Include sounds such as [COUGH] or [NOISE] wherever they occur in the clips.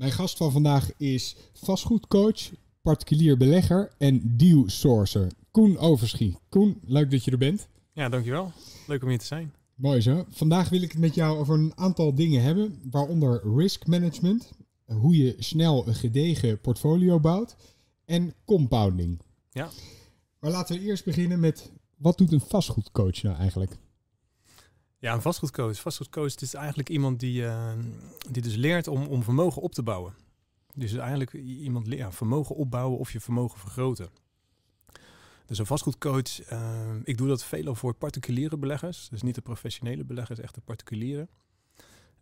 Mijn gast van vandaag is vastgoedcoach, particulier belegger en deal sourcer. Koen Overschie. Koen, leuk dat je er bent. Ja, dankjewel. Leuk om hier te zijn. Mooi zo. Vandaag wil ik het met jou over een aantal dingen hebben, waaronder risk management, hoe je snel een gedegen portfolio bouwt en compounding. Ja. Maar laten we eerst beginnen met wat doet een vastgoedcoach nou eigenlijk? Ja, een vastgoedcoach. Vastgoedcoach is eigenlijk iemand die, uh, die dus leert om, om vermogen op te bouwen. Dus eigenlijk iemand leert vermogen opbouwen of je vermogen vergroten. Dus een vastgoedcoach, uh, ik doe dat veelal voor particuliere beleggers. Dus niet de professionele beleggers, echt de particuliere.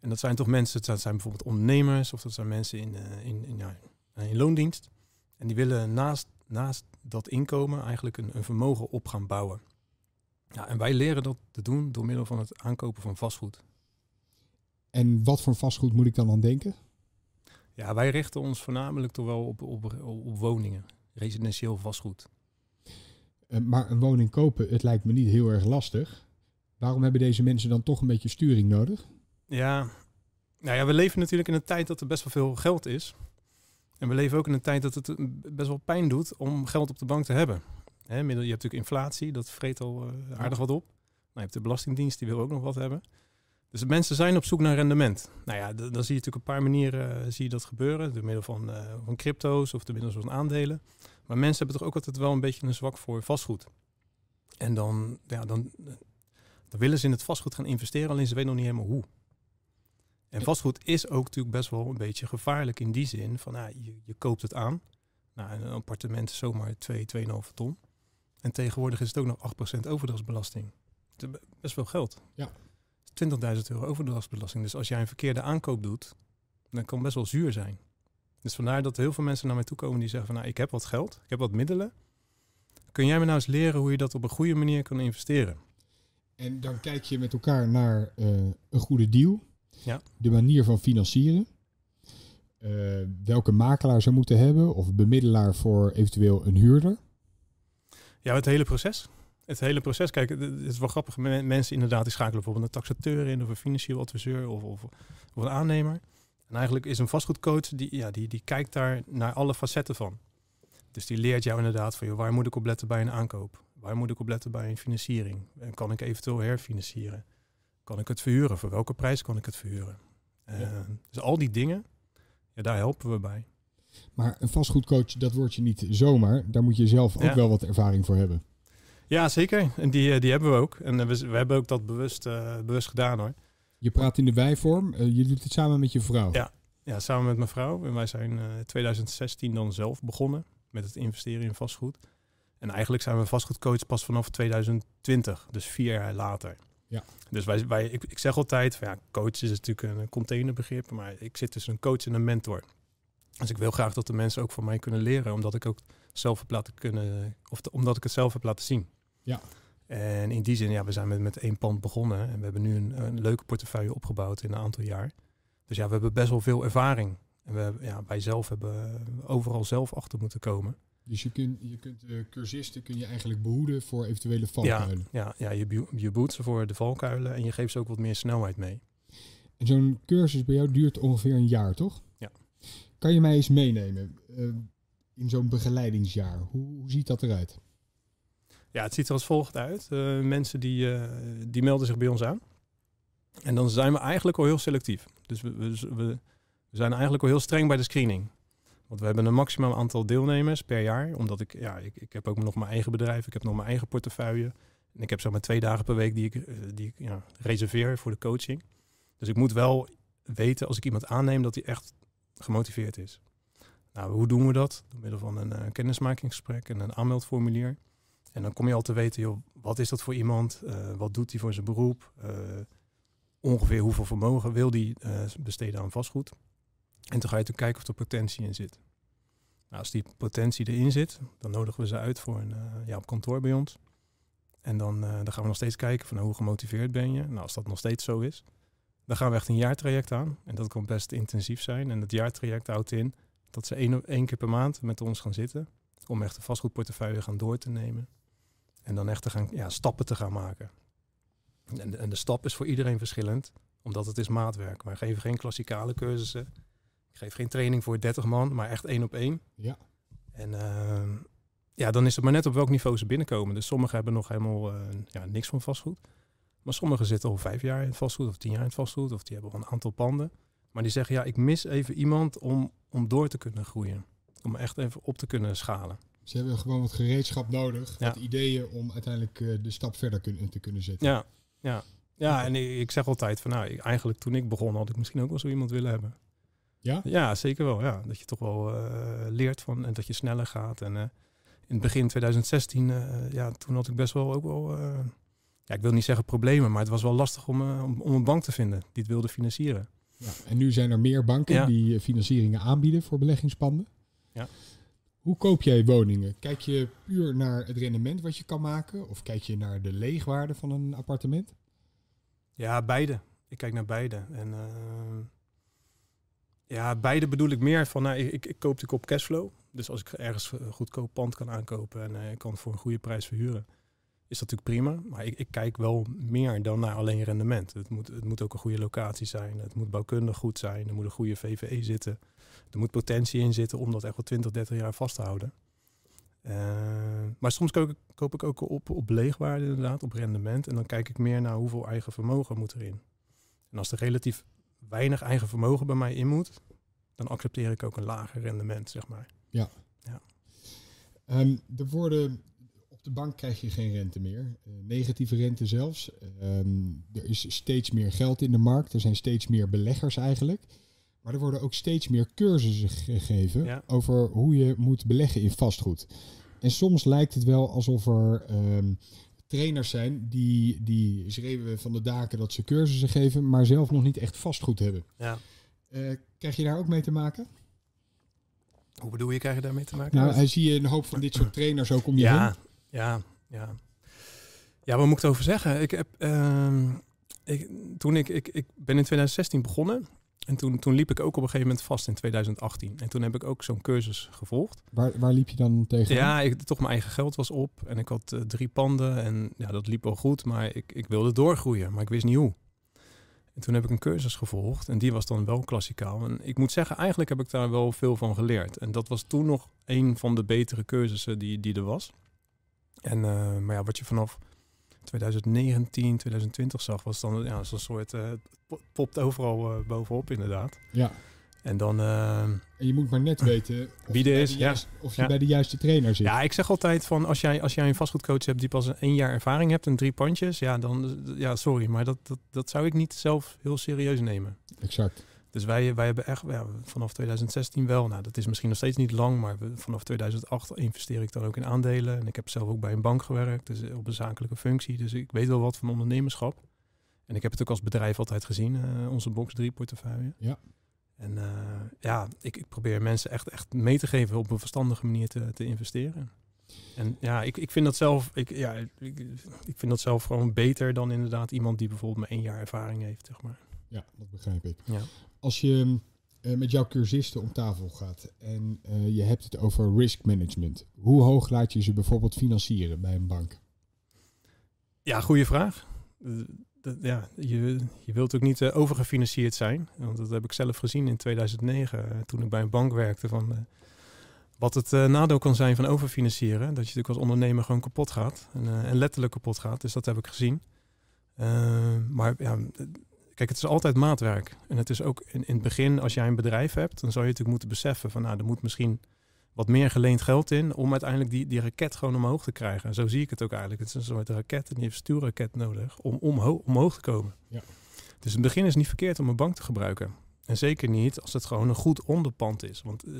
En dat zijn toch mensen, dat zijn bijvoorbeeld ondernemers of dat zijn mensen in, uh, in, in, ja, in loondienst. En die willen naast, naast dat inkomen eigenlijk een, een vermogen op gaan bouwen. Ja, en wij leren dat te doen door middel van het aankopen van vastgoed. En wat voor vastgoed moet ik dan aan denken? Ja, wij richten ons voornamelijk toch wel op, op, op woningen, residentieel vastgoed. Uh, maar een woning kopen, het lijkt me niet heel erg lastig. Waarom hebben deze mensen dan toch een beetje sturing nodig? Ja, nou ja, we leven natuurlijk in een tijd dat er best wel veel geld is. En we leven ook in een tijd dat het best wel pijn doet om geld op de bank te hebben. Hè, je hebt natuurlijk inflatie, dat vreet al uh, aardig wat op. Maar je hebt de Belastingdienst, die wil ook nog wat hebben. Dus de mensen zijn op zoek naar rendement. Nou ja, dan zie je natuurlijk een paar manieren uh, zie je dat gebeuren. Door middel van, uh, van crypto's of door middel van aandelen. Maar mensen hebben toch ook altijd wel een beetje een zwak voor vastgoed. En dan, ja, dan, dan willen ze in het vastgoed gaan investeren, alleen ze weten nog niet helemaal hoe. En vastgoed is ook natuurlijk best wel een beetje gevaarlijk in die zin van nou, je, je koopt het aan. Nou, een appartement is zomaar 2, 2,5 ton. En tegenwoordig is het ook nog 8% overdrachtsbelasting. Dat is best wel geld. Ja. 20.000 euro overdrachtsbelasting. Dus als jij een verkeerde aankoop doet, dan kan het best wel zuur zijn. Dus vandaar dat heel veel mensen naar mij toe komen die zeggen van nou, ik heb wat geld, ik heb wat middelen. Kun jij me nou eens leren hoe je dat op een goede manier kan investeren? En dan kijk je met elkaar naar uh, een goede deal. Ja. De manier van financieren. Uh, welke makelaar ze moeten hebben of bemiddelaar voor eventueel een huurder. Ja, het hele proces. Het hele proces. Kijk, het is wel grappig. Mensen inderdaad die schakelen bijvoorbeeld een taxateur in of een financieel adviseur of, of, of een aannemer. En eigenlijk is een vastgoedcoach die, ja, die, die kijkt daar naar alle facetten van. Dus die leert jou inderdaad van joh, waar moet ik op letten bij een aankoop? Waar moet ik op letten bij een financiering? En kan ik eventueel herfinancieren? Kan ik het verhuren? Voor welke prijs kan ik het verhuren? Uh, ja. Dus al die dingen, ja, daar helpen we bij. Maar een vastgoedcoach, dat word je niet zomaar. Daar moet je zelf ook Ja. wel wat ervaring voor hebben. Ja, zeker. En die, eh, die hebben we ook. En eh, we, we hebben ook dat bewust, eh, bewust gedaan hoor. Je praat in de wijvorm. je doet het samen met je vrouw. Ja. Ja, samen met mijn vrouw. En wij zijn eh 2016 dan zelf begonnen met het investeren in vastgoed. En eigenlijk zijn we vastgoedcoach pas vanaf 2020, dus vier jaar later. Ja. Dus wij, wij, ik, ik zeg altijd, van, ja, coach is natuurlijk een containerbegrip, maar ik zit tussen een coach en een mentor. Dus ik wil graag dat de mensen ook van mij kunnen leren, omdat ik ook zelf heb laten kunnen, of de- omdat ik het zelf heb laten zien. Ja. En in die zin, ja, we zijn met, met één pand begonnen en we hebben nu een, een leuke portefeuille opgebouwd in een aantal jaar. Dus ja, we hebben best wel veel ervaring. En we, ja, wij zelf hebben overal zelf achter moeten komen. Dus je kunt, je kunt de cursisten kun je eigenlijk behoeden voor eventuele valkuilen. Ja, ja je, bu- je boet ze voor de valkuilen en je geeft ze ook wat meer snelheid mee. En zo'n cursus bij jou duurt ongeveer een jaar, toch? Kan je mij eens meenemen eh, in zo'n begeleidingsjaar? Hoe, hoe ziet dat eruit? Ja, het ziet er als volgt uit. Eh, mensen die, eh, die melden zich bij ons aan. En dan zijn we eigenlijk al heel selectief. Dus we, we, zijn eigenlijk al heel streng bij de screening. Want we hebben een maximaal aantal deelnemers per jaar. Omdat ik, ja, ik, ik heb ook nog mijn eigen bedrijf. Ik heb nog mijn eigen portefeuille. En ik heb zomaar twee dagen per week die ik, die ja, reserveer voor de coaching. Dus ik moet wel weten als ik iemand aanneem dat hij echt gemotiveerd is. Nou, hoe doen we dat? Door middel van een eh, kennismakingsgesprek en een aanmeldformulier. En dan kom je al te weten, joh, wat is dat voor iemand? Eh, wat doet hij voor zijn beroep? Eh, ongeveer hoeveel vermogen wil hij besteden aan vastgoed? En dan ga je natuurlijk kijken of er potentie in zit. Nou, als die potentie erin zit, dan nodigen we ze uit voor een, ja, op kantoor bij ons. En dan, dan gaan we nog steeds kijken van nou, hoe gemotiveerd ben je. Nou, als dat nog steeds zo is, dan gaan we echt een jaartraject aan. En dat kan best intensief zijn. En dat jaartraject houdt in dat ze één, één keer per maand met ons gaan zitten. Om echt een vastgoedportefeuille gaan door te nemen. En dan echt te gaan, ja, stappen te gaan maken. En de, en de stap is voor iedereen verschillend, omdat het is maatwerk. Wij geven geen klassikale cursussen. Ik Ik geef geen training voor 30 man, maar echt één op één. Ja. En ehm, ja, dan is het maar net op welk niveau ze binnenkomen. Dus sommigen hebben nog helemaal eh, ja, niks van vastgoed. Maar sommigen zitten al vijf jaar in het vastgoed of tien jaar in het vastgoed. Of die hebben al een aantal panden. Maar die zeggen, ja, ik mis even iemand om, om door te kunnen groeien. Om echt even op te kunnen schalen. Ze hebben gewoon wat gereedschap nodig, Ja. wat ideeën om uiteindelijk eh, de stap verder te kunnen zetten. Ja, ja. ja en ik, ik zeg altijd van, nou, ik- eigenlijk toen ik begon had ik misschien ook wel zo iemand willen hebben. Ja? Ja, zeker wel. Ja. Dat je toch wel eh, leert van en dat je sneller gaat. En eh, in het begin 2016, eh, ja, toen had ik best wel ook wel, ja, ik wil niet zeggen problemen, maar het was wel lastig om, eh, om, om een bank te vinden die het wilde financieren. Ja, en nu zijn er meer banken Ja. die eh, financieringen aanbieden voor beleggingspanden. Ja. Hoe koop jij woningen? Kijk je puur naar het rendement wat je kan maken? Of kijk je naar de leegwaarde van een appartement? Ja, beide. Ik kijk naar beide. En eh, ja, beide bedoel ik meer van, nou, ik, ik, ik koop natuurlijk op cashflow. Dus als ik ergens goedkoop pand kan aankopen en ik kan het voor een goede prijs verhuren, is dat natuurlijk prima. Maar ik, ik kijk wel meer dan naar alleen rendement. Het moet, het moet ook een goede locatie zijn. Het moet bouwkundig goed zijn. Er moet een goede VVE zitten. Er moet potentie in zitten om dat echt wel 20, 30 jaar vast te houden. Eh, maar soms koop ik, koop ik ook op, op leegwaarde inderdaad, op rendement. En dan kijk ik meer naar hoeveel eigen vermogen moet erin. En als er relatief weinig eigen vermogen bij mij in moet, dan accepteer ik ook een lager rendement, zeg maar. Ehm, er worden, de bank krijg je geen rente meer. Eh, negatieve rente zelfs. Ehm, er is steeds meer geld in de markt. Er zijn steeds meer beleggers eigenlijk. Maar er worden ook steeds meer cursussen gegeven Ja. over hoe je moet beleggen in vastgoed. En soms lijkt het wel alsof er ehm, trainers zijn die, die schreeuwen van de daken dat ze cursussen geven, maar zelf nog niet echt vastgoed hebben. Ja. Eh, krijg je daar ook mee te maken? Hoe bedoel je, krijg je daarmee te maken? Nou, hij zie je een hoop van dit soort trainers ook om je heen. Ja, ja, ja. Wat moet ik erover zeggen? Ik heb, ehm, ik, toen ik, ik, ik ben in 2016 begonnen. En toen, toen liep ik ook op een gegeven moment vast in 2018. En toen heb ik ook zo'n cursus gevolgd. Waar, waar liep je dan tegen? Ja, ik, toch mijn eigen geld was op. En ik had eh, drie panden. En ja, dat liep wel goed. Maar ik, ik wilde doorgroeien. Maar ik wist niet hoe. En toen heb ik een cursus gevolgd. En die was dan wel klassikaal. En ik moet zeggen, eigenlijk heb ik daar wel veel van geleerd. En dat was toen nog een van de betere cursussen die, die er was. En, eh, maar ja, wat je vanaf 2019, 2020 zag, was dan ja, zo'n soort... eh, het popt overal eh, bovenop inderdaad. Ja. En dan... En je moet maar net weten of Wie er is, ja. of je Ja. bij de juiste trainer zit. Ja, ik zeg altijd van als jij, als jij een vastgoedcoach hebt die pas een één jaar ervaring hebt en drie pandjes, ja, dan ja, sorry, maar dat, dat, dat zou ik niet zelf heel serieus nemen. Exact. Dus wij, wij hebben echt ja, vanaf 2016 wel, nou dat is misschien nog steeds niet lang, maar we, vanaf 2008 investeer ik dan ook in aandelen. En ik heb zelf ook bij een bank gewerkt, dus op een zakelijke functie. Dus ik weet wel wat van ondernemerschap. En ik heb het ook als bedrijf altijd gezien, eh, onze box 3 portefeuille. Ja. En eh, ja, ik, ik probeer mensen echt, echt mee te geven op een verstandige manier te, te investeren. En ja, ik, ik vind dat zelf, ik, ja, ik, ik vind dat zelf gewoon beter dan inderdaad iemand die bijvoorbeeld maar één jaar ervaring heeft, zeg maar. Ja, dat begrijp ik. Ja. Als je eh, met jouw cursisten om tafel gaat en eh, je hebt het over risk management. Hoe hoog laat je ze bijvoorbeeld financieren bij een bank? Ja, goede vraag. Eh, ja, je, je wilt ook niet overgefinancierd zijn. Want dat heb ik zelf gezien in 2009, eh, toen ik bij een bank werkte. Van, wat het nadeel kan zijn van overfinancieren. Dat je natuurlijk als ondernemer gewoon kapot gaat. En, en letterlijk kapot gaat. Dus dat heb ik gezien. Maar ja, kijk, het is altijd maatwerk. En het is ook in, in het begin, als jij een bedrijf hebt, dan zou je natuurlijk moeten beseffen van nou, er moet misschien wat meer geleend geld in om uiteindelijk die, die raket gewoon omhoog te krijgen. En zo zie ik het ook eigenlijk. Het is een soort raket en die heeft stuurraket nodig om omho omhoog te komen. Ja. Dus in het begin is het niet verkeerd om een bank te gebruiken. En zeker niet als het gewoon een goed onderpand is. Want eh,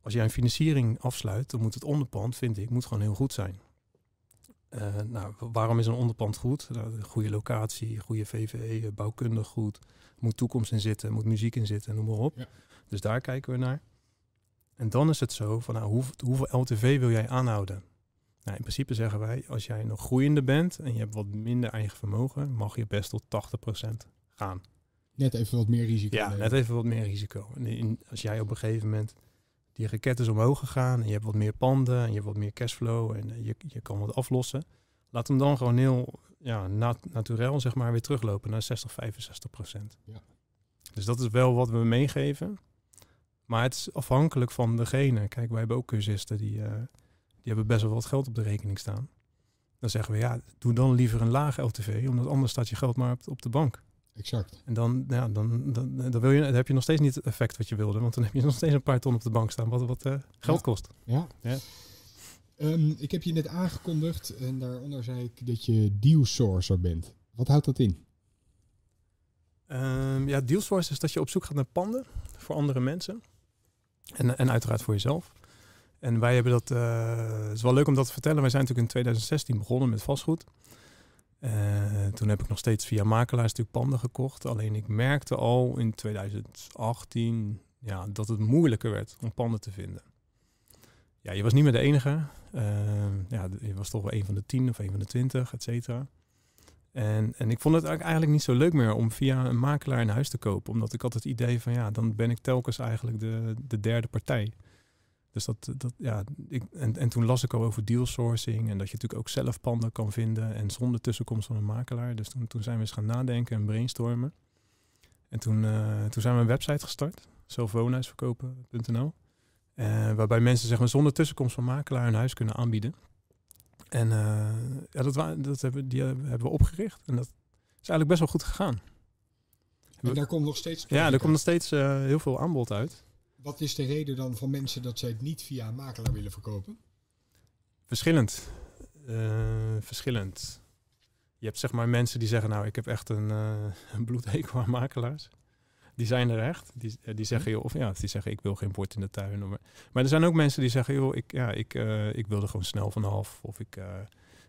als jij een financiering afsluit, dan moet het onderpand, vind ik, moet gewoon heel goed zijn. Eh, nou, wa- waarom is een onderpand goed? Nou, een goede locatie, goede VVE, bouwkundig goed. Moet toekomst in zitten, moet muziek in zitten, noem maar op. Ja. Dus daar kijken we naar. En dan is het zo van, nou, hoe, hoeveel LTV wil jij aanhouden? Nou, in principe zeggen wij, als jij nog groeiende bent en je hebt wat minder eigen vermogen, mag je best tot 80% gaan. Net even wat meer risico. Ja, nemen. net even wat meer risico. En in, als jij op een gegeven moment die raket is omhoog gegaan en je hebt wat meer panden en je hebt wat meer cashflow en eh, je, je kan wat aflossen, laat hem dan gewoon heel ja, nat, naturel zeg maar weer teruglopen naar 60, 65 procent. Ja. Dus dat is wel wat we meegeven. Maar het is afhankelijk van degene. Kijk, wij hebben ook cursisten die, eh, die hebben best wel wat geld op de rekening staan. Dan zeggen we, ja, doe dan liever een laag LTV, omdat anders staat je geld maar op, op de bank. Exact. En dan, ja, dan, dan, dan, wil je, dan heb je nog steeds niet het effect wat je wilde, want dan heb je nog steeds een paar ton op de bank staan, wat, wat eh, geld Ja. kost. Ja. Ja. Ehm, ik heb je net aangekondigd en daaronder zei ik dat je deal sourcer bent. Wat houdt dat in? Ehm, ja, deal source is dat je op zoek gaat naar panden voor andere mensen. En, en uiteraard voor jezelf. En wij hebben dat, eh, het is wel leuk om dat te vertellen. Wij zijn natuurlijk in 2016 begonnen met vastgoed. Eh, toen heb ik nog steeds via makelaars natuurlijk panden gekocht. Alleen ik merkte al in 2018 ja, dat het moeilijker werd om panden te vinden. Ja, je was niet meer de enige. Eh, ja, je was toch wel een van de tien of een van de twintig, et cetera. En, en ik vond het eigenlijk eigenlijk niet zo leuk meer om via een makelaar een huis te kopen. Omdat ik had het idee van ja, dan ben ik telkens eigenlijk de, de derde partij. Dus dat, dat ja, ik, en, en toen las ik al over deal sourcing en dat je natuurlijk ook zelf panden kan vinden en zonder tussenkomst van een makelaar. Dus toen, toen zijn we eens gaan nadenken en brainstormen. En toen, eh, toen zijn we een website gestart, zelfwoonhuisverkopen.nl. eh, waarbij mensen zeg maar, zonder tussenkomst van makelaar een huis kunnen aanbieden. En eh, ja, dat, dat hebben, die hebben we opgericht. En dat is eigenlijk best wel goed gegaan. En daar komt nog steeds. Ja, er komt nog steeds heel veel aanbod uit. Wat is de reden dan van mensen dat zij het niet via een makelaar willen verkopen? Verschillend. Eh, verschillend. Je hebt zeg maar mensen die zeggen, nou, ik heb echt een, [LAUGHS] een bloedhekel aan makelaars. Die zijn er echt. Die, eh, die zeggen, joh, of ja, die zeggen, ik wil geen bord in de tuin. Maar, maar er zijn ook mensen die zeggen, joh, ik, ja, ik, ik wil er gewoon snel vanaf. Of ik,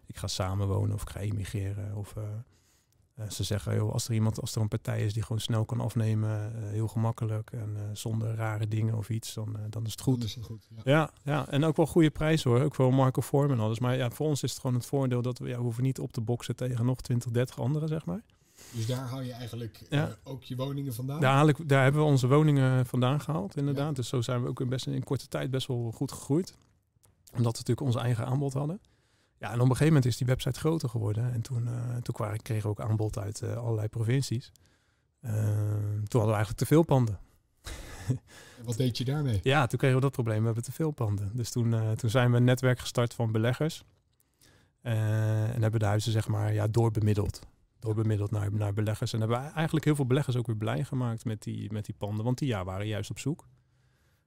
ik ga samenwonen of ik ga emigreren. Of eh, ze zeggen, joh, als er iemand, als er een partij is die gewoon snel kan afnemen, eh, heel gemakkelijk en eh, zonder rare dingen of iets, dan, dan is het goed. Is het goed. Ja. Ja, ja, en ook wel goede prijs hoor. Ook wel Marco Form en alles. Maar ja, voor ons is het gewoon het voordeel dat we, ja, we hoeven niet op te boksen tegen nog 20, 30 anderen, zeg maar. Dus daar hou je eigenlijk Ja. ook je woningen vandaan. Daar, haal ik, daar hebben we onze woningen vandaan gehaald, inderdaad. Dus zo zijn we ook in, best in korte tijd best wel goed gegroeid. Omdat we natuurlijk ons eigen aanbod hadden. Ja, en op een gegeven moment is die website groter geworden. En toen, eh, toen kwamen, kregen we ook aanbod uit eh, allerlei provincies. Eh, toen hadden we eigenlijk te veel panden. [LAUGHS] En wat deed je daarmee? Ja, toen kregen we dat probleem. We hebben te veel panden. Dus toen, eh, toen zijn we een netwerk gestart van beleggers. En hebben de huizen zeg maar ja, doorbemiddeld. Doorbemiddeld naar, naar beleggers. En hebben we eigenlijk heel veel beleggers ook weer blij gemaakt met die, met die panden. Want die ja, waren juist op zoek.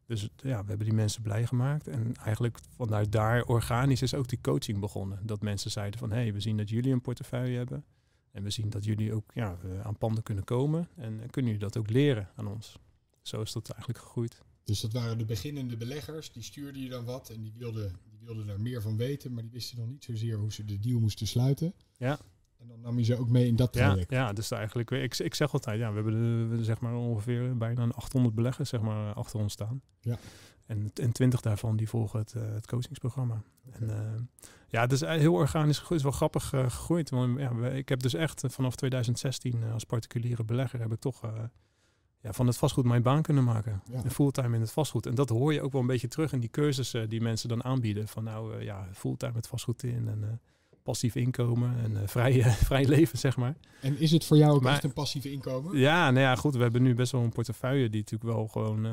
Dus ja, we hebben die mensen blij gemaakt. En eigenlijk vanuit daar organisch is ook die coaching begonnen. Dat mensen zeiden van, hé, hey, we zien dat jullie een portefeuille hebben. En we zien dat jullie ook ja, aan panden kunnen komen. En kunnen jullie dat ook leren aan ons. Zo is dat eigenlijk gegroeid. Dus dat waren de beginnende beleggers, die stuurden je dan wat en die wilden, die wilden daar meer van weten, maar die wisten nog niet zozeer hoe ze de deal moesten sluiten. Ja. En dan nam je ze ook mee in dat traject. ja, dus eigenlijk, ik, ik zeg altijd, ja, we hebben zeg maar ongeveer bijna een 800 beleggers zeg maar, achter ons staan. Ja. En, en 20 daarvan die volgen het, eh, het coachingsprogramma. En eh, ja, het is heel organisch gegroeid. Het is wel grappig eh, gegroeid. Want ja, ik heb dus echt eh, vanaf 2016 eh, als particuliere belegger heb ik toch eh, ja, van het vastgoed mijn baan kunnen maken. Ja. En fulltime in het vastgoed. En dat hoor je ook wel een beetje terug in die cursussen die mensen dan aanbieden. Van nou eh, ja, fulltime met vastgoed in en eh, passief inkomen en eh, vrij, [LAUGHS] vrij leven, zeg maar. En is het voor jou ook Maar- echt een passieve inkomen? Ja, nou ja, goed. We hebben nu best wel een portefeuille die natuurlijk wel gewoon eh,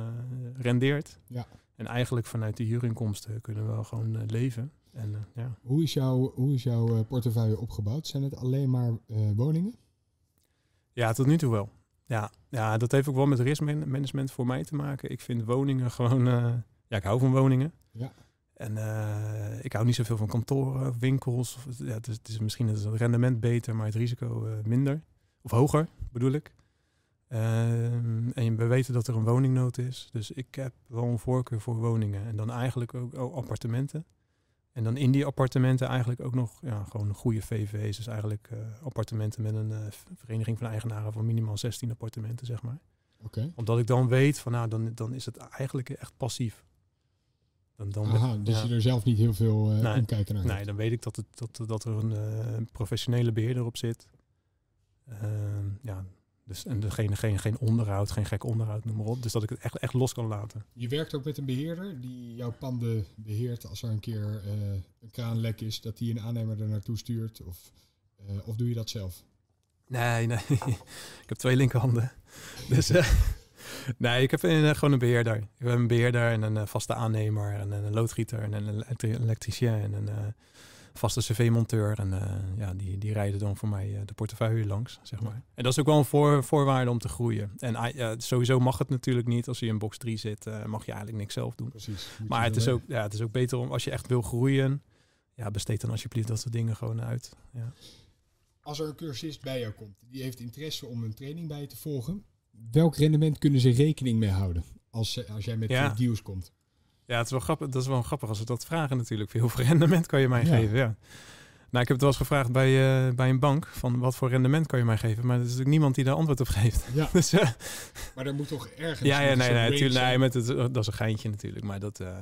rendeert. Ja. En eigenlijk vanuit die huurinkomsten kunnen we wel gewoon eh, leven. En ja. Hoe is, jouw, hoe is jouw portefeuille opgebouwd? Zijn het alleen maar woningen? ja, tot nu toe wel. Ja, ja, dat heeft ook wel met riskmanagement voor mij te maken. Ik vind woningen gewoon... ja, ik hou van woningen. Ja. En eh, ik hou niet zoveel van kantoren, winkels. Of, ja, het, is, het is misschien het rendement beter, maar het risico eh, minder. Of hoger, bedoel ik. Ehm, en we weten dat er een woningnood is. Dus ik heb wel een voorkeur voor woningen. En dan eigenlijk ook, ook appartementen. En dan in die appartementen eigenlijk ook nog ja, gewoon goede VV's. Dus eigenlijk eh, appartementen met een vereniging van eigenaren van minimaal 16 appartementen, zeg maar. Oké. Omdat ik dan weet van nou, dan, dan is het eigenlijk echt passief. Dan, dan Aha, dus ja. je er zelf niet heel veel eh Nee. omkijken naar Nee, hebt. dan weet ik dat, het, dat, dat er een eh, professionele beheerder op zit. Ehm, ja, dus, en degene, geen, geen onderhoud, geen gek onderhoud, noem maar op. Dus dat ik het echt, echt los kan laten. Je werkt ook met een beheerder die jouw panden beheert als er een keer eh, een kraanlek is, dat die een aannemer er naartoe stuurt? Of, eh, of doe je dat zelf? Nee, nee. [LAUGHS] ik heb twee linkerhanden. Dus, eh, Nee, ik heb een, eh, gewoon een beheerder. Ik heb een beheerder en een eh, vaste aannemer en een loodgieter en een elektri- elektricien en een eh, vaste cv-monteur. En ja, die, die rijden dan voor mij de portefeuille langs, zeg maar. En dat is ook wel een voor, voorwaarde om te groeien. En ah, sowieso mag het natuurlijk niet. Als je in box 3 zit, mag je eigenlijk niks zelf doen. Precies. Maar het is, ook, ja, het is ook beter om, als je echt wil groeien, ja, besteed dan alsjeblieft dat soort dingen gewoon uit. Ja. Als er een cursist bij jou komt, die heeft interesse om een training bij je te volgen, welk rendement kunnen ze rekening mee houden als, ze- als jij met Ja. eh, deals komt? Ja, het is wel grappig. Dat is wel grappig als we dat vragen natuurlijk. Hoeveel rendement kan je mij Ja. geven? Ja. Nou, ik heb het wel eens gevraagd bij, eh, bij een bank van wat voor rendement kan je mij geven, maar er is natuurlijk niemand die daar antwoord op geeft. Ja, [LAUGHS] Dus, eh, maar er moet toch ergens... ja, ja, nee, nee, natuurlijk, nee, met het, dat is een geintje natuurlijk, maar dat, eh,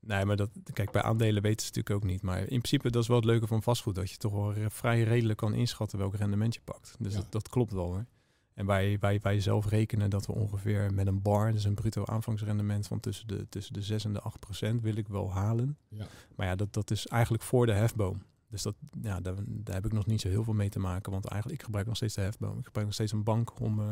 nee, maar dat, kijk, bij aandelen weten ze natuurlijk ook niet, maar in principe dat is wel het leuke van vastgoed, dat je toch wel vrij redelijk kan inschatten welk rendement je pakt. Dus Ja. dat, dat klopt wel hoor. En wij, wij, wij zelf rekenen dat we ongeveer met een bar, dus een bruto aanvangsrendement van tussen de, tussen de 6 en de 8 procent, wil ik wel halen. Ja. Maar ja, dat, dat is eigenlijk voor de hefboom. Dus dat, ja, daar, daar heb ik nog niet zo heel veel mee te maken. Want eigenlijk, ik gebruik nog steeds de hefboom. Ik gebruik nog steeds een bank om eh,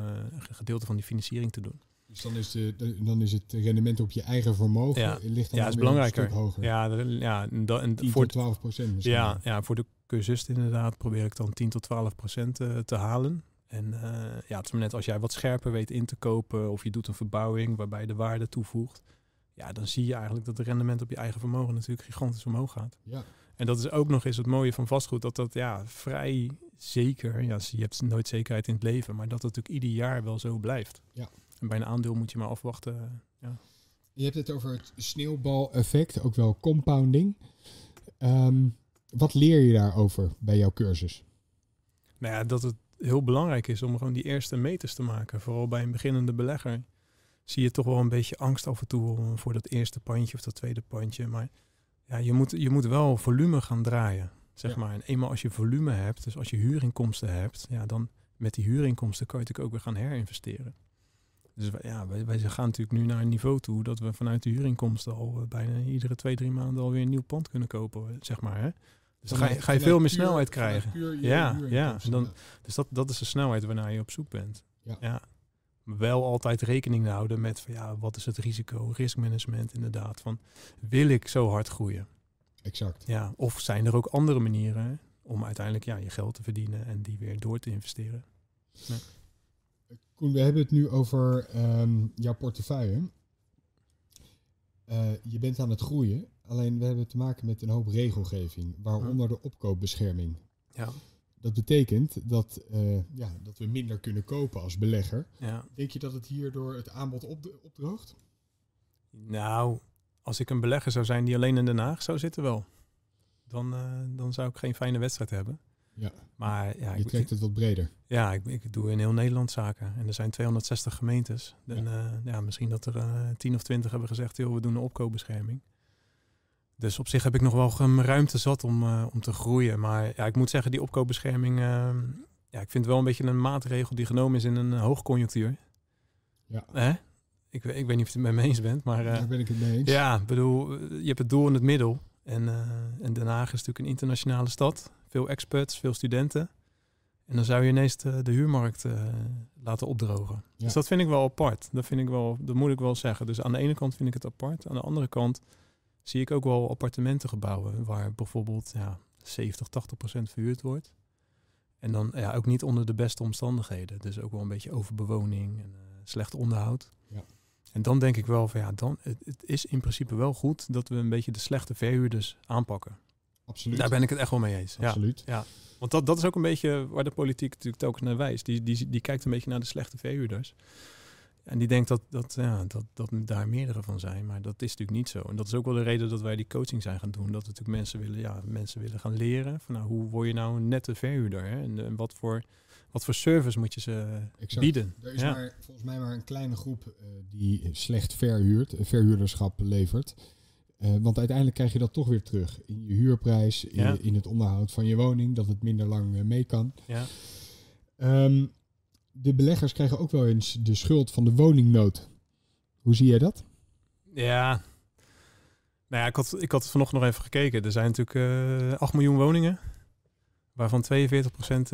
een gedeelte van die financiering te doen. Dus dan is, de, dan is het rendement op je eigen vermogen Ja. ligt dan Ja, is belangrijker. een stuk hoger. Ja, de- ja en, dat, en 10 voor, tot 12 procent misschien. ja, ja, voor de cursist inderdaad probeer ik dan 10 tot 12 procent eh, te halen. En eh, ja, het is maar net als jij wat scherper weet in te kopen of je doet een verbouwing waarbij je de waarde toevoegt. Ja, dan zie je eigenlijk dat het rendement op je eigen vermogen natuurlijk gigantisch omhoog gaat. Ja. En dat is ook nog eens het mooie van vastgoed, dat dat ja, vrij zeker, ja, je hebt nooit zekerheid in het leven, maar dat het natuurlijk ieder jaar wel zo blijft. Ja. En bij een aandeel moet je maar afwachten. Je hebt het over het sneeuwbaleffect, ook wel compounding. Ehm, wat leer je daarover bij jouw cursus? Nou ja, dat het heel belangrijk is om gewoon die eerste meters te maken. Vooral bij een beginnende belegger zie je toch wel een beetje angst af en toe voor dat eerste pandje of dat tweede pandje. Maar ja, je moet, je moet wel volume gaan draaien, zeg Ja. maar. En eenmaal als je volume hebt, dus als je huurinkomsten hebt, ja, dan met die huurinkomsten kan je natuurlijk ook weer gaan herinvesteren. Dus wij- ja, wij, wij gaan natuurlijk nu naar een niveau toe dat we vanuit de huurinkomsten al eh, bijna iedere twee, drie maanden alweer een nieuw pand kunnen kopen, zeg maar. Hè? Dus dan ga je, ga veel meer puur- snelheid krijgen. je Ja, ja, en dan- ja. Dus dat, dat is de snelheid waarnaar je op zoek bent. Ja. Wel altijd rekening houden met van, ja, wat is het risico, riskmanagement inderdaad. Van, wil ik zo hard groeien? Exact. Ja, of zijn er ook andere manieren om uiteindelijk ja, je geld te verdienen en die weer door te investeren? Koen, we hebben het nu over ehm, jouw portefeuille. Eh, je bent aan het groeien, alleen we hebben te maken met een hoop regelgeving, waaronder de opkoopbescherming. Ja. Dat betekent dat, eh, ja, dat we minder kunnen kopen als belegger. ja. Denk je dat het hierdoor het aanbod op, opdroogt? Nou, als ik een belegger zou zijn die alleen in Den Haag zou zitten wel. Dan, eh, dan zou ik geen fijne wedstrijd hebben. Ja. Maar ja, Je ik, trekt het wat breder. Ja, ik, ik doe in heel Nederland zaken. En er zijn 260 gemeentes. En ja, ja misschien dat er eh 10 of 20 hebben gezegd, joh, we doen een opkoopbescherming. Dus op zich heb ik nog wel ruimte zat om, eh, om te groeien. Maar ja, ik moet zeggen, die opkoopbescherming, eh, ja, ik vind het wel een beetje een maatregel die genomen is in een eh, hoogconjunctuur. Ja. Hè? Ik, ik weet niet of je het met me eens bent, maar eh, Daar ben ik het mee eens. ja, bedoel, je hebt het doel in het middel. En, en Den Haag is natuurlijk een internationale stad. Veel experts, veel studenten. En dan zou je ineens de, de huurmarkt laten opdrogen. Ja. Dus dat vind ik wel apart. Dat, vind ik wel, dat moet ik wel zeggen. Dus aan de ene kant vind ik het apart. Aan de andere kant zie ik ook wel appartementengebouwen... waar bijvoorbeeld ja, 70, 80 procent verhuurd wordt. En dan ja, ook niet onder de beste omstandigheden. Dus ook wel een beetje overbewoning en eh, slecht onderhoud. Ja. En dan denk ik wel van ja, dan, het, het is in principe wel goed dat we een beetje de slechte verhuurders aanpakken. Absoluut. Daar ben ik het echt wel mee eens. Ja. Absoluut. Want dat, dat is ook een beetje waar de politiek natuurlijk telkens naar wijst. Die, die, die kijkt een beetje naar de slechte verhuurders. En die denkt dat, dat, ja, dat, dat daar meerdere van zijn. Maar dat is natuurlijk niet zo. En dat is ook wel de reden dat wij die coaching zijn gaan doen. Dat we natuurlijk mensen willen, ja, mensen willen gaan leren. Van, nou, hoe word je nou een nette verhuurder? Hè? En, en wat, voor, wat voor service moet je ze Exact. bieden? Er is Ja. maar, volgens mij maar een kleine groep eh, die slecht verhuurt, eh, verhuurderschap levert. Eh, want uiteindelijk krijg je dat toch weer terug. In je huurprijs, in, Ja. in het onderhoud van je woning, dat het minder lang eh, mee kan. Ja. Ehm, de beleggers krijgen ook wel eens de schuld van de woningnood. Hoe zie jij dat? Ja. Nou ja, ik had, ik had vanochtend nog even gekeken. Er zijn natuurlijk eh 8 miljoen woningen. Waarvan 42 procent,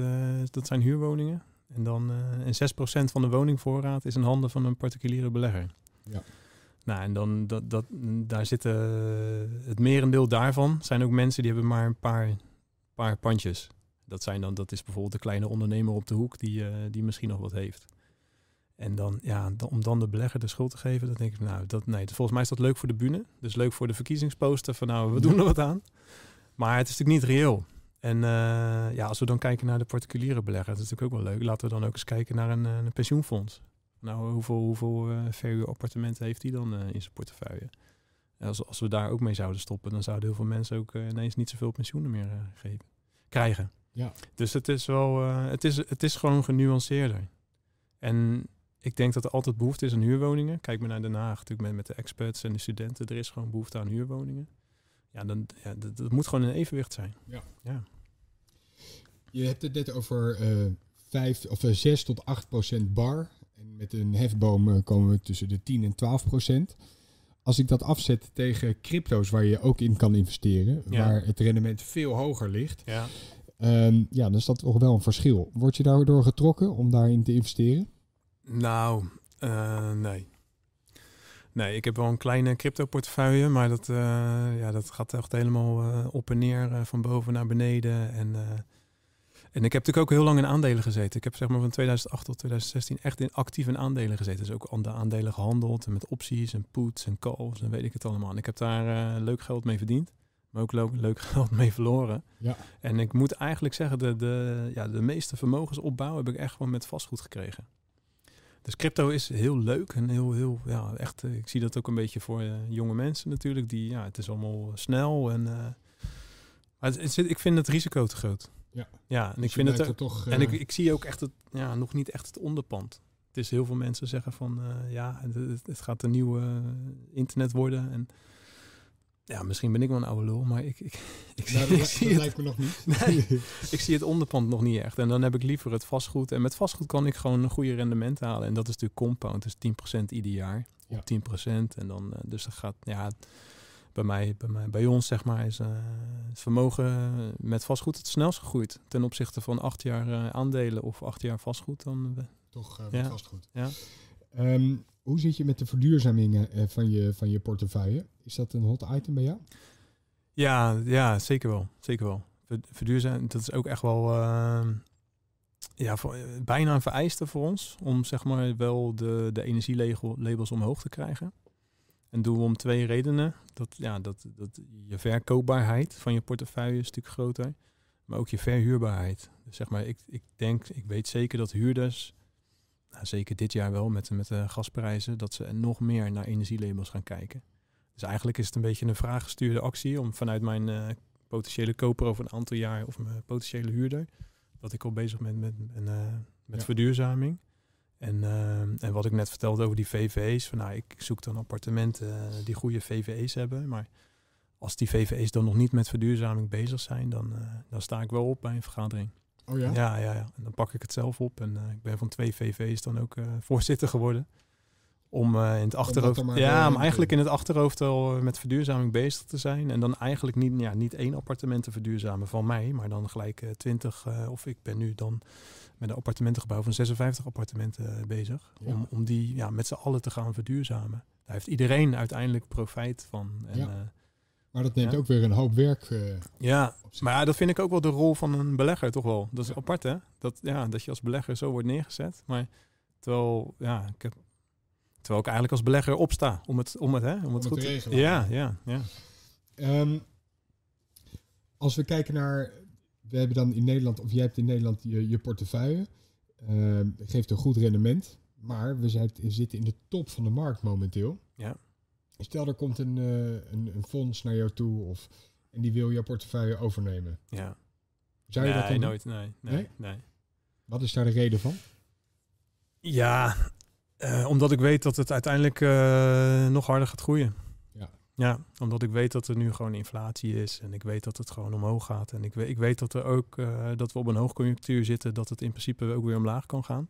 dat zijn huurwoningen. En, dan, uh, en 6% van de woningvoorraad is in handen van een particuliere belegger. Ja. Nou, en dan dat, dat, daar zitten het merendeel daarvan zijn ook mensen die hebben maar een paar, paar pandjes. Dat, zijn dan, dat is bijvoorbeeld de kleine ondernemer op de hoek die, uh, die misschien nog wat heeft. En dan, ja, dan, om dan de belegger de schuld te geven, dan denk ik, nou, dat, nee, volgens mij is dat leuk voor de bühne. Dus leuk voor de verkiezingsposter van, nou, we doen [LAUGHS] er wat aan. Maar het is natuurlijk niet reëel. En uh, ja, als we dan kijken naar de particuliere belegger, dat is natuurlijk ook wel leuk. Laten we dan ook eens kijken naar een, een pensioenfonds. Nou, hoeveel, hoeveel uh, verhuurappartementen heeft hij dan uh, in zijn portefeuille? Als, als we daar ook mee zouden stoppen, dan zouden heel veel mensen ook ineens niet zoveel pensioenen meer geven, krijgen. Ja. Dus het is wel, het, is, het is gewoon genuanceerder. En ik denk dat er altijd behoefte is aan huurwoningen. Kijk maar naar Den Haag, natuurlijk met, met de experts en de studenten. Er is gewoon behoefte aan huurwoningen. Ja, dan, ja dat, dat moet gewoon een evenwicht zijn. Ja. ja. Je hebt het net over uh, vijf, of, uh, 6 tot 8 procent bar. En met een hefboom komen we tussen de 10 en 12 procent. Als ik dat afzet tegen crypto's waar je ook in kan investeren, Ja. waar het rendement veel hoger ligt, Ja. Ehm, ja, dan is dat toch wel een verschil. Word je daardoor getrokken om daarin te investeren? Nou, eh, nee. Nee, ik heb wel een kleine crypto portefeuille, maar dat, eh, ja, dat gaat echt helemaal eh, op en neer, van boven naar beneden. En, en ik heb natuurlijk ook heel lang in aandelen gezeten. Ik heb zeg maar van 2008 tot 2016 echt in actief in aandelen gezeten. Dus ook aan de aandelen gehandeld en met opties en puts en calls en weet ik het allemaal. En ik heb daar leuk geld mee verdiend, maar ook leuk, leuk [LAUGHS] geld mee verloren. Ja. En ik moet eigenlijk zeggen, de, de, ja, de meeste vermogensopbouw heb ik echt gewoon met vastgoed gekregen. Dus crypto is heel leuk en heel, heel, ja, echt, eh, ik zie dat ook een beetje voor eh, jonge mensen natuurlijk. Die, ja, het is allemaal snel en, eh, maar het, ik vind het risico te groot. Ja. Ja, en Dus ik vind het, er- toch. en ik, ik zie ook echt het, ja, nog niet echt het onderpand. Het is heel veel mensen zeggen van, ja, het, gaat een nieuwe internet worden en ja, misschien ben ik wel een oude lul, maar ik, ik, [LAUGHS] ik, zie- nou, [LAUGHS] ik dat, zie dat het lijkt me nog niet. [LAUGHS] Nee. ik zie het onderpand nog niet echt. En dan heb ik liever het vastgoed. En met vastgoed kan ik gewoon een goede rendement halen. En dat is natuurlijk compound. Dus 10% ieder jaar. Ja. Op 10%. En dan, eh, dus dat gaat, ja, bij mij, bij mij, bij ons zeg maar, is eh, het vermogen met vastgoed het snelst gegroeid. Ten opzichte van acht jaar eh, aandelen of acht jaar vastgoed. Dan, toch Ja. vastgoed. Ja. Ehm, hoe zit je met de verduurzamingen eh, van, je, van je portefeuille? Is dat een hot item bij jou? Ja, ja, zeker wel. Zeker wel. Ver- Verduurzaam, dat is ook echt wel eh, ja, bijna een vereiste voor ons. Om zeg maar wel de, de energielabels omhoog te krijgen. En doen we om twee redenen. Dat, ja, dat, dat je verkoopbaarheid van je portefeuille is natuurlijk groter. Maar ook je verhuurbaarheid. Dus zeg maar, ik, ik denk, ik weet zeker dat huurders, nou, zeker dit jaar wel met, met de gasprijzen, dat ze nog meer naar energielabels gaan kijken. Dus eigenlijk is het een beetje een vraaggestuurde actie om vanuit mijn eh, potentiële koper over een aantal jaar of mijn potentiële huurder, dat ik al bezig ben met, met, eh, met Ja. verduurzaming. En, eh, en wat ik net vertelde over die VVE's, van nou, ik zoek dan appartementen die goede VVE's hebben, maar als die VVE's dan nog niet met verduurzaming bezig zijn, dan, dan sta ik wel op bij een vergadering. Oh ja? Ja, ja, ja. En dan pak ik het zelf op. En eh, ik ben van twee VV's dan ook eh, voorzitter geworden. Om eh, in het achterhoofd. er maar ja, om eigenlijk in het achterhoofd al met verduurzaming bezig te zijn. En dan eigenlijk niet, ja, niet één appartement te verduurzamen van mij, maar dan gelijk eh, 20. eh, of ik ben nu dan met een appartementengebouw van 56 appartementen bezig. Ja. Om, om die ja, met z'n allen te gaan verduurzamen. Daar heeft iedereen uiteindelijk profijt van. En, Ja. Maar dat neemt Ja. ook weer een hoop werk eh, ja, maar ja, dat vind ik ook wel de rol van een belegger, toch wel. Dat is Ja. apart, hè? Dat, ja, dat je als belegger zo wordt neergezet. Maar terwijl, ja, ik heb, terwijl ik eigenlijk als belegger opsta om het, om het, hè, om het het goed te regelen. Ja, ja, ja. Ehm, als we kijken naar, we hebben dan in Nederland, of jij hebt in Nederland je, je portefeuille, Ehm, geeft een goed rendement, maar we zijn, zitten in de top van de markt momenteel. Ja. Stel er komt een, eh, een, een fonds naar jou toe of, en die wil jouw portefeuille overnemen. ja. Zou je nee, dat dan nooit, nee, nee, Nee? nee. Wat is daar de reden van? Ja, eh, omdat ik weet dat het uiteindelijk eh, nog harder gaat groeien. Ja. Ja, omdat ik weet dat er nu gewoon inflatie is en ik weet dat het gewoon omhoog gaat. En ik weet, ik weet dat er ook dat we op een hoogconjunctuur zitten, dat het in principe ook weer omlaag kan gaan.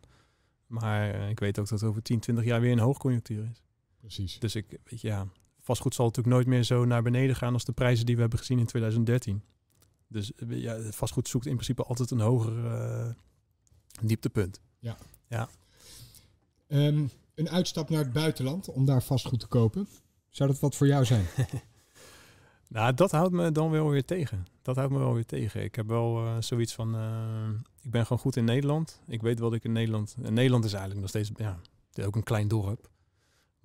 Maar ik weet ook dat het over 10, 20 jaar weer een hoogconjunctuur is. Precies. Dus ik weet je, ja, vastgoed zal natuurlijk nooit meer zo naar beneden gaan als de prijzen die we hebben gezien in 2013. Dus eh, ja, vastgoed zoekt in principe altijd een hoger eh, dieptepunt. Ehm, een uitstap naar het buitenland om daar vastgoed te kopen. Zou dat wat voor jou zijn? [LAUGHS] Nou, dat houdt me dan wel weer tegen. Dat houdt me wel weer tegen. Ik heb wel eh, zoiets van, ik ben gewoon goed in Nederland. Ik weet wat ik in Nederland... En Nederland is eigenlijk nog steeds, ja, ook een klein dorp.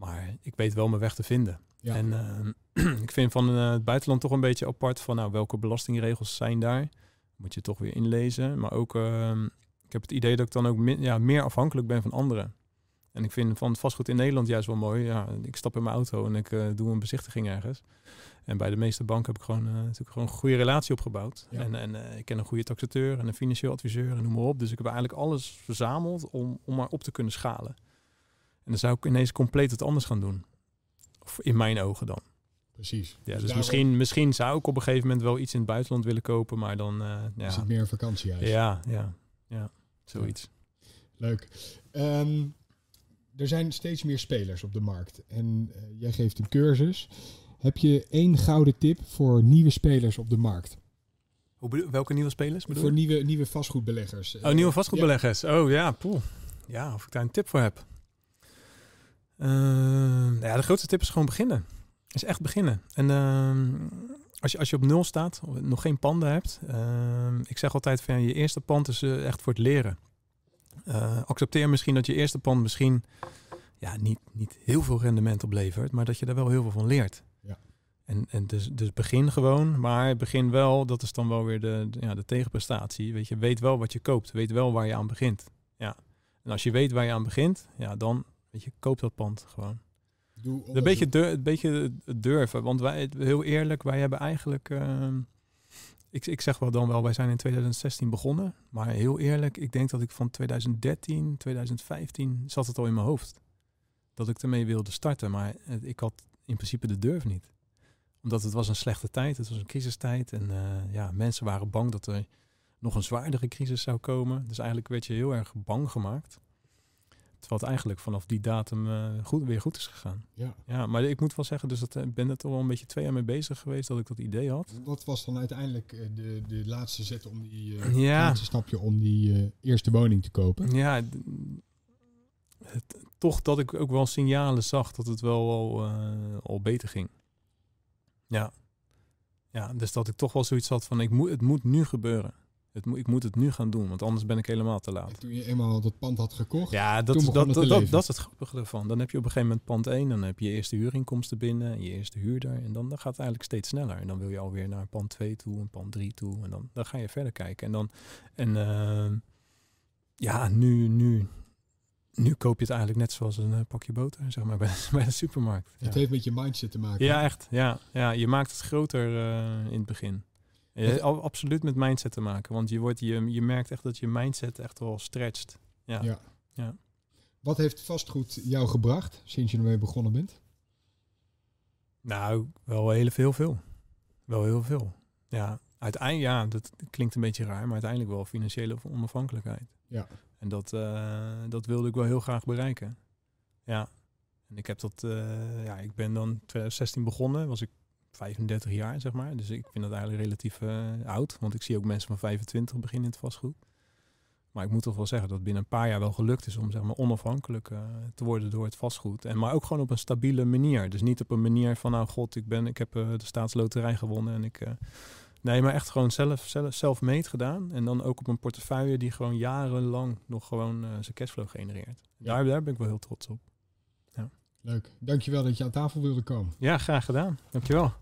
Maar ik weet wel mijn weg te vinden. Ja. En eh, [CLEARS THROAT] ik vind van eh, het buitenland toch een beetje apart van, nou, welke belastingregels zijn daar? Moet je toch weer inlezen. Maar ook, eh, ik heb het idee dat ik dan ook min- ja, meer afhankelijk ben van anderen. En ik vind van het vastgoed in Nederland juist wel mooi. Ja, ik stap in mijn auto en ik eh, doe een bezichtiging ergens. En bij de meeste banken heb ik gewoon, natuurlijk gewoon een goede relatie opgebouwd. Ja. En, en ik ken een goede taxateur en een financieel adviseur en noem maar op. Dus ik heb eigenlijk alles verzameld om, om maar op te kunnen schalen. En dan zou ik ineens compleet wat anders gaan doen. Of in mijn ogen dan. Precies. Ja, dus daarom misschien, misschien zou ik op een gegeven moment wel iets in het buitenland willen kopen, maar dan eh, is ja, het meer een vakantiehuis. ja, ja, ja, zoiets. Leuk. Ehm, er zijn steeds meer spelers op de markt. En eh, jij geeft een cursus. Heb je één gouden tip voor nieuwe spelers op de markt? Hoe bedoel- welke nieuwe spelers bedoel Voor nieuwe, nieuwe vastgoedbeleggers. Oh, nieuwe vastgoedbeleggers. Oh ja, poeh. Ja, of ik daar een tip voor heb. Ehm, ja, de grootste tip is gewoon beginnen. Is echt beginnen. En ehm, als, je, als je op nul staat, nog geen panden hebt. ehm, ik zeg altijd van je eerste pand is eh, echt voor het leren. Eh, accepteer misschien dat je eerste pand misschien ja, niet, niet heel veel rendement oplevert, maar dat je daar wel heel veel van leert. Ja. En, en dus, dus begin gewoon, maar begin wel, dat is dan wel weer de, de- ja, de tegenprestatie. Weet je, weet wel wat je koopt, weet wel waar je aan begint. Ja. En als je weet waar je aan begint, ja, dan weet je, koop dat pand gewoon. Doe Een beetje, dur- een beetje durven, want wij, heel eerlijk, wij hebben eigenlijk, ehm, ik, ik zeg wel dan wel, wij zijn in 2016 begonnen, maar heel eerlijk, ik denk dat ik van 2013, 2015 zat het al in mijn hoofd dat ik ermee wilde starten, maar ik had in principe de durf niet, omdat het was een slechte tijd, het was een crisistijd en eh, ja, mensen waren bang dat er nog een zwaardere crisis zou komen, dus eigenlijk werd je heel erg bang gemaakt. Terwijl het eigenlijk vanaf die datum eh, goed, weer goed is gegaan. Ja. Ja, maar ik moet wel zeggen, dus dat, eh, ik ben er toch wel een beetje twee jaar mee bezig geweest dat ik dat idee had. Wat was dan uiteindelijk eh, de, de laatste zet om die Ja. laatste stapje om die eerste woning te kopen? Ja, het, toch dat ik ook wel signalen zag dat het wel al, al beter ging. Ja. Ja, dus dat ik toch wel zoiets had van, ik moet, het moet nu gebeuren. Het ik moet het nu gaan doen, want anders ben ik helemaal te laat. En toen je eenmaal dat pand had gekocht, Ja, dat, is- dat, dat, dat, is het grappige ervan. Dan heb je op een gegeven moment pand 1, dan heb je je eerste huurinkomsten binnen, en je eerste huurder. En dan, dan gaat het eigenlijk steeds sneller. En dan wil je alweer naar pand 2 toe en pand 3 toe. En dan, dan ga je verder kijken. En dan, en ehm, ja, nu, nu, nu koop je het eigenlijk net zoals een eh, pakje boter, zeg maar, [LAUGHS] bij, de- bij de supermarkt. het Ja. heeft met je mindset te maken. Ja, echt. Ja, ja, je maakt het groter eh, in het begin. Absoluut met mindset te maken. Want je, wordt, je, je merkt echt dat je mindset echt wel stretcht. Ja. Ja. Ja. Wat heeft vastgoed jou gebracht sinds je ermee begonnen bent? Nou, wel heel veel, veel. Wel heel veel. Ja, uiteindelijk, ja, dat klinkt een beetje raar, maar uiteindelijk wel financiële onafhankelijkheid. Ja. En dat, eh, dat wilde ik wel heel graag bereiken. Ja. En ik heb dat, eh, ja, ik ben dan 2016 begonnen, was ik 35 jaar, zeg maar. Dus ik vind dat eigenlijk relatief eh, oud, want ik zie ook mensen van 25 beginnen in het vastgoed. Maar ik moet toch wel zeggen dat het binnen een paar jaar wel gelukt is om zeg maar onafhankelijk eh, te worden door het vastgoed. En maar ook gewoon op een stabiele manier. Dus niet op een manier van nou god, ik ben, ik heb eh, de staatsloterij gewonnen en ik. nee, maar echt gewoon zelf, zelf, zelf meet gedaan. En dan ook op een portefeuille die gewoon jarenlang nog gewoon zijn cashflow genereert. Ja. Daar, daar ben ik wel heel trots op. Leuk. Dankjewel dat je aan tafel wilde komen. Ja, graag gedaan. Dankjewel.